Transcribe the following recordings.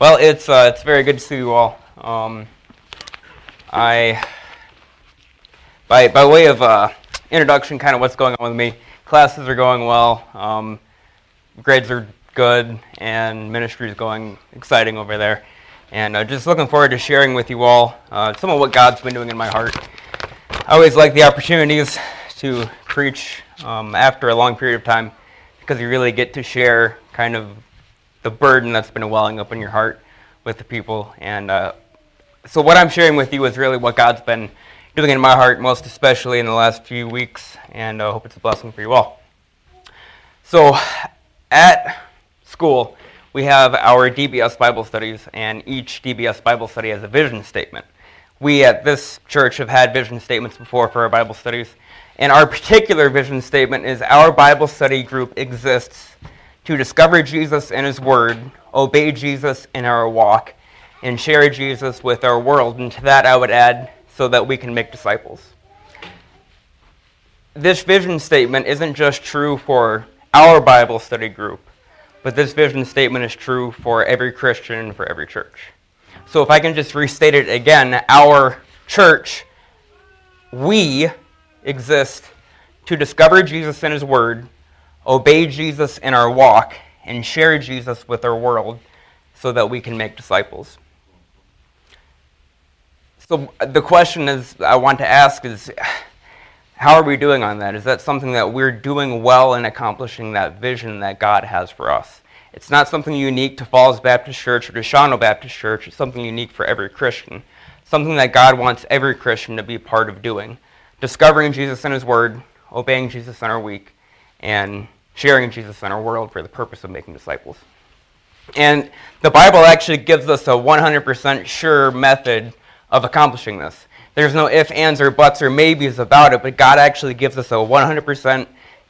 Well, it's uh, it's very good to see you all. Um, I, by by way of uh, introduction, kind of what's going on with me. Classes are going well. Um, grades are good, and ministry is going exciting over there. And uh, just looking forward to sharing with you all uh, some of what God's been doing in my heart. I always like the opportunities to preach um, after a long period of time because you really get to share kind of the burden that's been welling up in your heart with the people. And uh, so, what I'm sharing with you is really what God's been doing in my heart, most especially in the last few weeks, and I hope it's a blessing for you all. So, at school, we have our DBS Bible studies, and each DBS Bible study has a vision statement. We at this church have had vision statements before for our Bible studies, and our particular vision statement is our Bible study group exists to discover Jesus and His Word, obey Jesus in our walk, and share Jesus with our world. And to that, I would add, so that we can make disciples. This vision statement isn't just true for our Bible study group, but this vision statement is true for every Christian for every church. So if I can just restate it again, our church, we exist to discover Jesus and His Word obey Jesus in our walk, and share Jesus with our world so that we can make disciples. So the question is I want to ask is how are we doing on that? Is that something that we're doing well in accomplishing that vision that God has for us? It's not something unique to Falls Baptist Church or to Shawano Baptist Church. It's something unique for every Christian. Something that God wants every Christian to be part of doing. Discovering Jesus and His Word, obeying Jesus in our week, and sharing Jesus in our world for the purpose of making disciples. And the Bible actually gives us a 100% sure method of accomplishing this. There's no ifs, ands, or buts, or maybes about it, but God actually gives us a 100%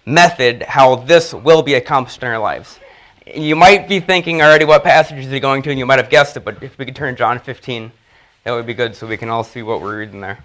method how this will be accomplished in our lives. You might be thinking already what passage is he going to, and you might have guessed it, but if we could turn to John 15, that would be good so we can all see what we're reading there.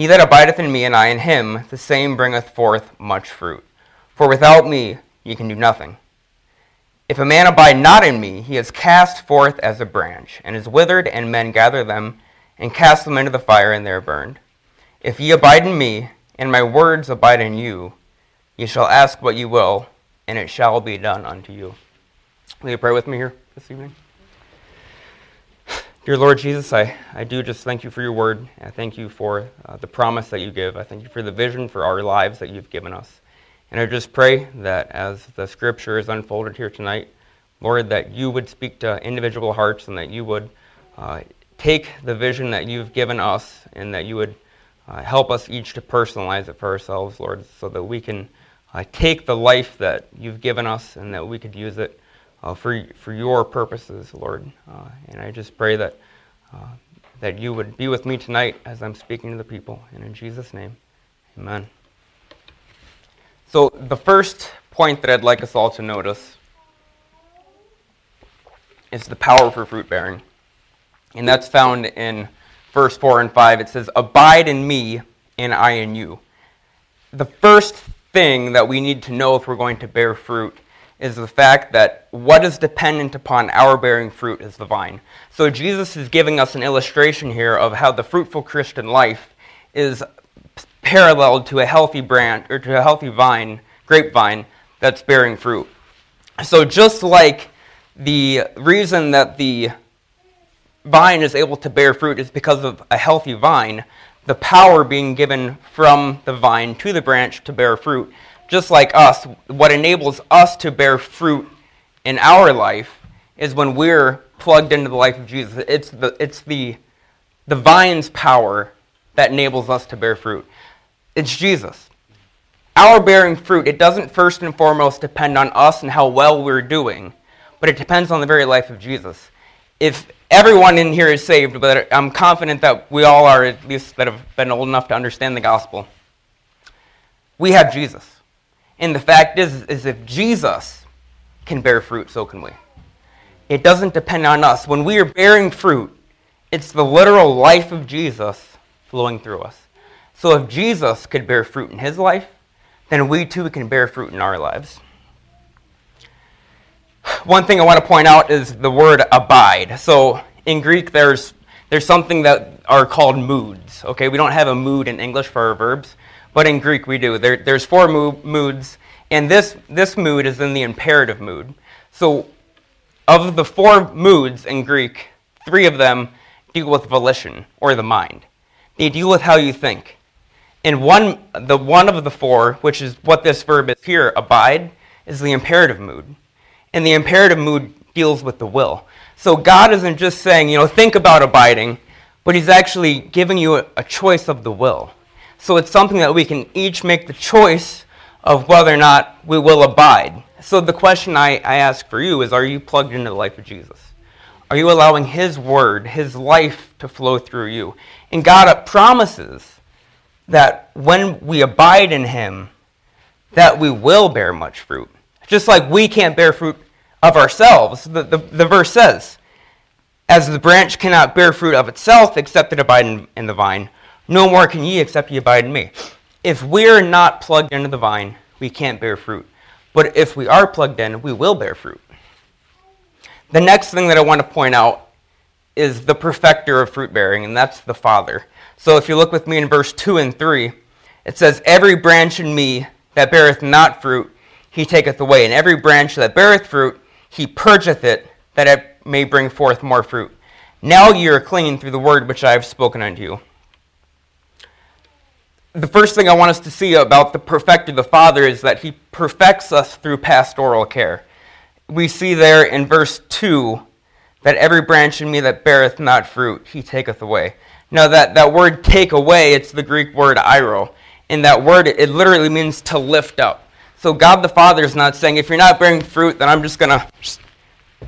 He that abideth in me, and I in him, the same bringeth forth much fruit. For without me ye can do nothing. If a man abide not in me, he is cast forth as a branch, and is withered, and men gather them, and cast them into the fire, and they are burned. If ye abide in me, and my words abide in you, ye shall ask what ye will, and it shall be done unto you. Will you pray with me here this evening? Dear Lord Jesus, I, I do just thank you for your word. I thank you for uh, the promise that you give. I thank you for the vision for our lives that you've given us. And I just pray that as the scripture is unfolded here tonight, Lord, that you would speak to individual hearts and that you would uh, take the vision that you've given us and that you would uh, help us each to personalize it for ourselves, Lord, so that we can uh, take the life that you've given us and that we could use it uh, for, for your purposes, Lord. Uh, and I just pray that, uh, that you would be with me tonight as I'm speaking to the people. And in Jesus' name, amen. So, the first point that I'd like us all to notice is the power for fruit bearing. And that's found in verse 4 and 5. It says, Abide in me, and I in you. The first thing that we need to know if we're going to bear fruit is the fact that what is dependent upon our bearing fruit is the vine. So Jesus is giving us an illustration here of how the fruitful Christian life is paralleled to a healthy branch or to a healthy vine, grapevine that's bearing fruit. So just like the reason that the vine is able to bear fruit is because of a healthy vine, the power being given from the vine to the branch to bear fruit just like us, what enables us to bear fruit in our life is when we're plugged into the life of Jesus. It's the, it's the, the vine's power that enables us to bear fruit. It's Jesus. our bearing fruit, it doesn't first and foremost depend on us and how well we're doing, but it depends on the very life of Jesus. If everyone in here is saved, but I'm confident that we all are, at least that have been old enough to understand the gospel, we have Jesus. And the fact is, is if Jesus can bear fruit, so can we. It doesn't depend on us. When we are bearing fruit, it's the literal life of Jesus flowing through us. So if Jesus could bear fruit in his life, then we too can bear fruit in our lives. One thing I want to point out is the word abide. So in Greek, there's there's something that are called moods. Okay, we don't have a mood in English for our verbs, but in Greek we do. There, there's four mo- moods, and this this mood is in the imperative mood. So, of the four moods in Greek, three of them deal with volition or the mind. They deal with how you think. And one, the one of the four, which is what this verb is here, abide, is the imperative mood. And the imperative mood deals with the will. So God isn't just saying, you know, think about abiding, but He's actually giving you a, a choice of the will. So it's something that we can each make the choice of whether or not we will abide. So the question I, I ask for you is are you plugged into the life of Jesus? Are you allowing His word, His life to flow through you? And God promises that when we abide in him, that we will bear much fruit. Just like we can't bear fruit of ourselves, the, the, the verse says, As the branch cannot bear fruit of itself except it abide in, in the vine, no more can ye except ye abide in me. If we're not plugged into the vine, we can't bear fruit. But if we are plugged in, we will bear fruit. The next thing that I want to point out is the perfecter of fruit bearing, and that's the Father. So if you look with me in verse 2 and 3, it says, Every branch in me that beareth not fruit, he taketh away. And every branch that beareth fruit, he purgeth it, that it may bring forth more fruit. Now ye are clean through the word which I have spoken unto you. The first thing I want us to see about the perfecter, the Father, is that he perfects us through pastoral care. We see there in verse 2 that every branch in me that beareth not fruit, he taketh away. Now, that, that word take away, it's the Greek word airo. And that word, it literally means to lift up. So God the Father is not saying, if you're not bearing fruit, then I'm just going to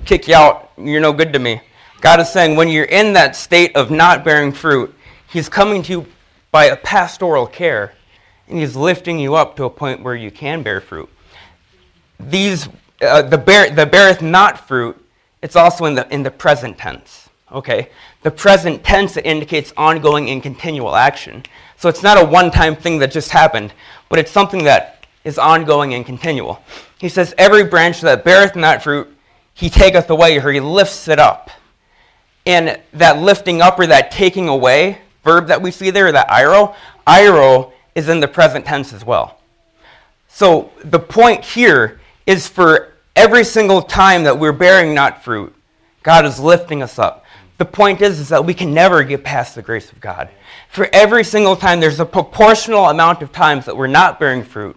kick you out. You're no good to me. God is saying, when you're in that state of not bearing fruit, He's coming to you by a pastoral care, and He's lifting you up to a point where you can bear fruit. These, uh, the, bear, the beareth not fruit, it's also in the, in the present tense. Okay? The present tense indicates ongoing and continual action. So it's not a one time thing that just happened, but it's something that is ongoing and continual. He says, Every branch that beareth not fruit, he taketh away, or he lifts it up. And that lifting up or that taking away verb that we see there, that airo, airo is in the present tense as well. So the point here is for every single time that we're bearing not fruit, God is lifting us up. The point is, is that we can never get past the grace of God. For every single time, there's a proportional amount of times that we're not bearing fruit,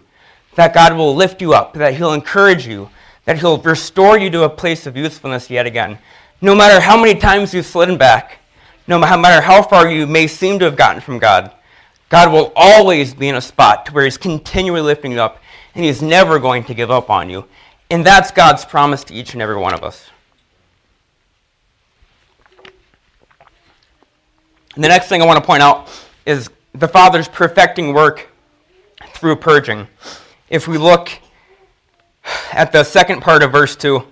that God will lift you up, that He'll encourage you, that He'll restore you to a place of usefulness yet again. No matter how many times you've slidden back, no matter how far you may seem to have gotten from God, God will always be in a spot to where He's continually lifting you up, and He's never going to give up on you. And that's God's promise to each and every one of us. And the next thing I want to point out is the Father's perfecting work through purging. If we look at the second part of verse 2,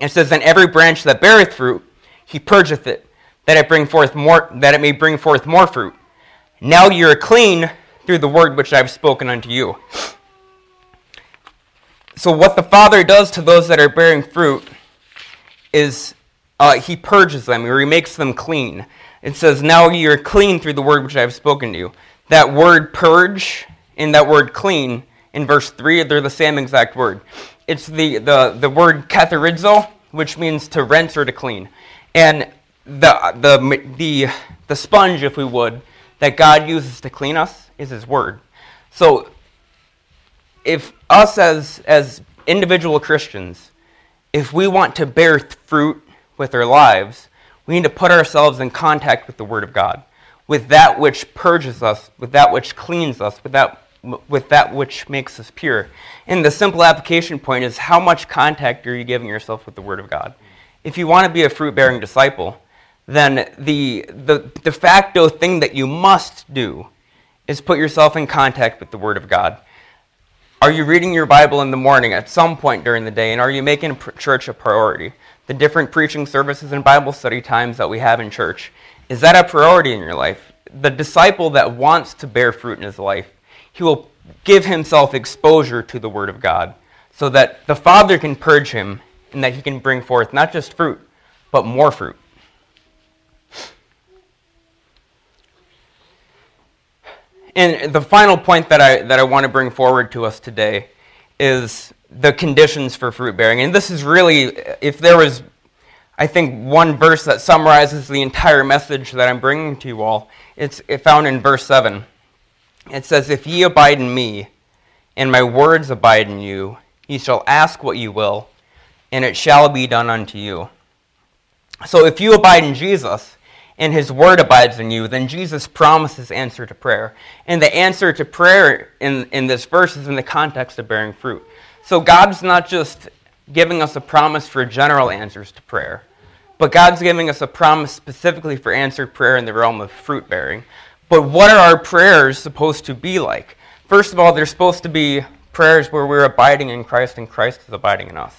it says, "And every branch that beareth fruit, he purgeth it, that it bring forth more that it may bring forth more fruit. Now ye are clean through the word which I have spoken unto you. So what the Father does to those that are bearing fruit is uh, he purges them, or he makes them clean. It says, Now ye are clean through the word which I have spoken to you. That word purge and that word clean in verse 3, they're the same exact word. It's the, the, the word katharizo, which means to rinse or to clean. And the, the, the, the sponge, if we would, that God uses to clean us is His Word. So, if us as, as individual Christians, if we want to bear fruit with our lives, we need to put ourselves in contact with the Word of God, with that which purges us, with that which cleans us, with that with that which makes us pure. And the simple application point is how much contact are you giving yourself with the Word of God? If you want to be a fruit bearing disciple, then the, the de facto thing that you must do is put yourself in contact with the Word of God. Are you reading your Bible in the morning at some point during the day, and are you making church a priority? The different preaching services and Bible study times that we have in church, is that a priority in your life? The disciple that wants to bear fruit in his life he will give himself exposure to the Word of God so that the Father can purge him and that he can bring forth not just fruit, but more fruit. And the final point that I, that I want to bring forward to us today is the conditions for fruit bearing. And this is really, if there was, I think, one verse that summarizes the entire message that I'm bringing to you all, it's found in verse 7. It says, If ye abide in me, and my words abide in you, ye shall ask what you will, and it shall be done unto you. So if you abide in Jesus, and his word abides in you, then Jesus promises answer to prayer. And the answer to prayer in, in this verse is in the context of bearing fruit. So God's not just giving us a promise for general answers to prayer, but God's giving us a promise specifically for answered prayer in the realm of fruit bearing. But what are our prayers supposed to be like? First of all, they're supposed to be prayers where we're abiding in Christ and Christ is abiding in us.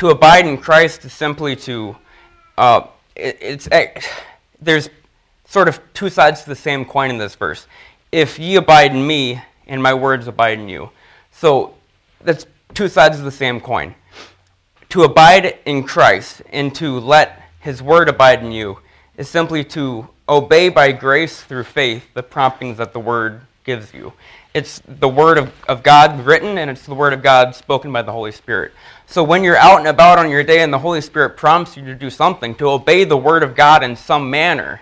To abide in Christ is simply to, uh, it, it's, it, there's sort of two sides to the same coin in this verse. If ye abide in me, and my words abide in you. So that's two sides of the same coin. To abide in Christ and to let his word abide in you is simply to obey by grace through faith the promptings that the Word gives you. It's the Word of, of God written, and it's the Word of God spoken by the Holy Spirit. So when you're out and about on your day and the Holy Spirit prompts you to do something, to obey the Word of God in some manner,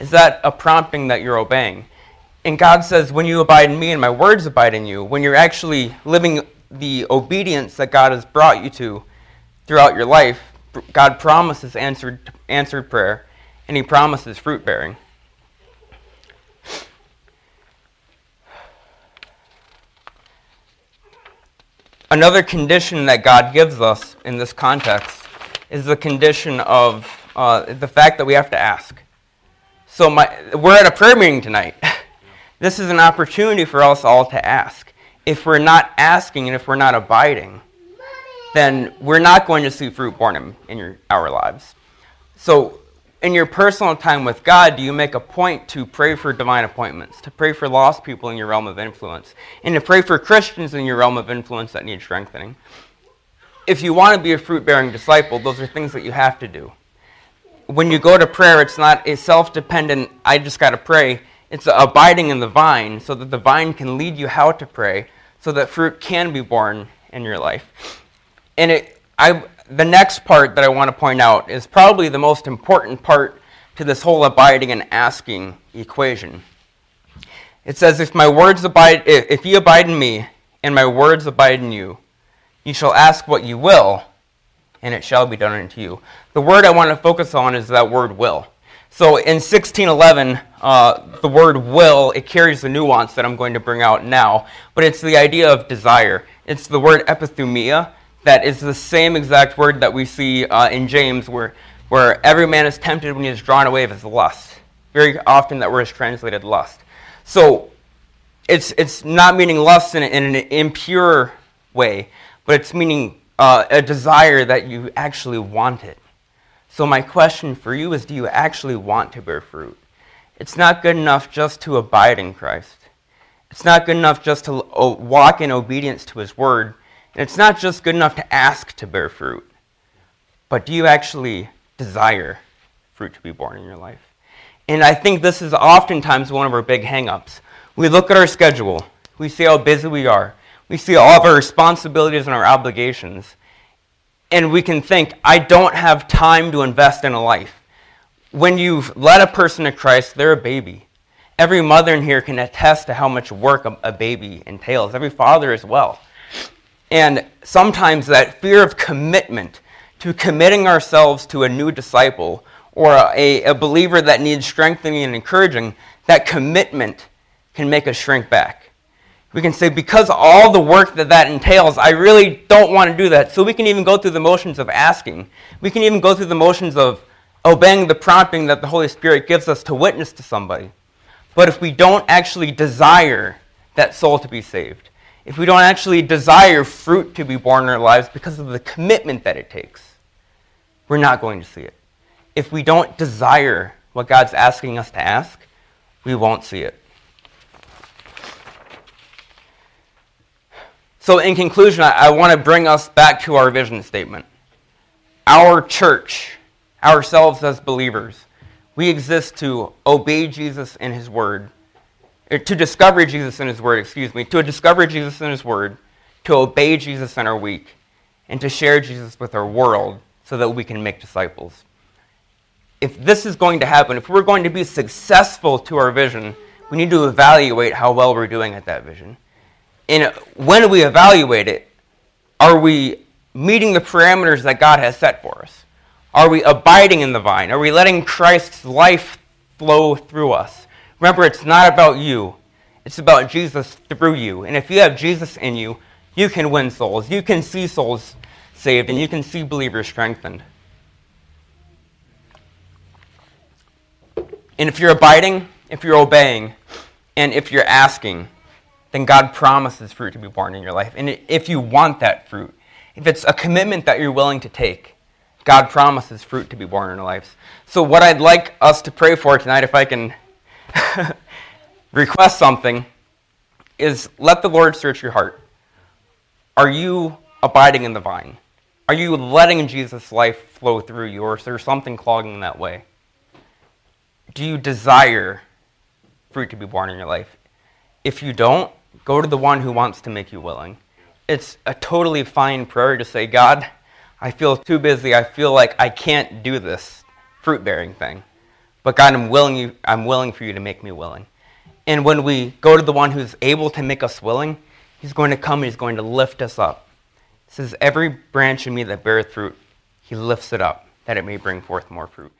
is that a prompting that you're obeying? And God says, when you abide in me and my words abide in you, when you're actually living the obedience that God has brought you to throughout your life, God promises answered, answered prayer and he promises fruit bearing. Another condition that God gives us in this context is the condition of uh, the fact that we have to ask. So my, we're at a prayer meeting tonight. This is an opportunity for us all to ask. If we're not asking and if we're not abiding, then we're not going to see fruit born in, in your, our lives. So in your personal time with God, do you make a point to pray for divine appointments, to pray for lost people in your realm of influence, and to pray for Christians in your realm of influence that need strengthening? If you want to be a fruit bearing disciple, those are things that you have to do. When you go to prayer, it's not a self dependent, I just got to pray. It's abiding in the vine so that the vine can lead you how to pray so that fruit can be born in your life. And it, I, the next part that I want to point out is probably the most important part to this whole abiding and asking equation. It says, If my words abide, if ye abide in me, and my words abide in you, ye shall ask what you will, and it shall be done unto you. The word I want to focus on is that word will. So in 1611, uh, the word will, it carries the nuance that I'm going to bring out now, but it's the idea of desire. It's the word epithumia, that is the same exact word that we see uh, in James, where, where every man is tempted when he is drawn away of his lust. Very often that word is translated lust. So it's, it's not meaning lust in, in an impure way, but it's meaning uh, a desire that you actually want it. So my question for you is do you actually want to bear fruit? It's not good enough just to abide in Christ. It's not good enough just to walk in obedience to his word it's not just good enough to ask to bear fruit, but do you actually desire fruit to be born in your life? And I think this is oftentimes one of our big hangups. We look at our schedule, we see how busy we are, we see all of our responsibilities and our obligations, and we can think, I don't have time to invest in a life. When you've led a person to Christ, they're a baby. Every mother in here can attest to how much work a, baby entails, every father as well. And sometimes that fear of commitment to committing ourselves to a new disciple or a, a believer that needs strengthening and encouraging, that commitment can make us shrink back. we can say, because all the work that that entails, I really don't want to do that. So we can even go through the motions of asking. We can even go through the motions of obeying the prompting that the Holy Spirit gives us to witness to somebody. But if we don't actually desire that soul to be saved, if we don't actually desire fruit to be born in our lives because of the commitment that it takes, we're not going to see it. If we don't desire what God's asking us to ask, we won't see it. So, in conclusion, I, I want to bring us back to our vision statement. Our church, ourselves as believers, we exist to obey Jesus and his word, to discover Jesus in his word, excuse me, to discover Jesus in his word, to obey Jesus in our week, and to share Jesus with our world so that we can make disciples. If this is going to happen, if we're going to be successful to our vision, we need to evaluate how well we're doing at that vision. And when we evaluate it, are we meeting the parameters that God has set for us? Are we abiding in the vine? Are we letting Christ's life flow through us? Remember, it's not about you, it's about Jesus through you. And if you have Jesus in you, you can win souls. You can see souls saved, and you can see believers strengthened. And if you're abiding, if you're obeying, and if you're asking, then God promises fruit to be born in your life. And if you want that fruit, if it's a commitment that you're willing to take, God promises fruit to be born in our lives. So, what I'd like us to pray for tonight, if I can request something, is let the Lord search your heart. Are you abiding in the vine? Are you letting Jesus' life flow through you, or is there something clogging that way? Do you desire fruit to be born in your life? If you don't, go to the one who wants to make you willing. It's a totally fine prayer to say, God, I feel too busy. I feel like I can't do this fruit bearing thing. But God, I'm willing, you, I'm willing for you to make me willing. And when we go to the one who's able to make us willing, he's going to come and he's going to lift us up. It says, Every branch in me that beareth fruit, he lifts it up, that it may bring forth more fruit.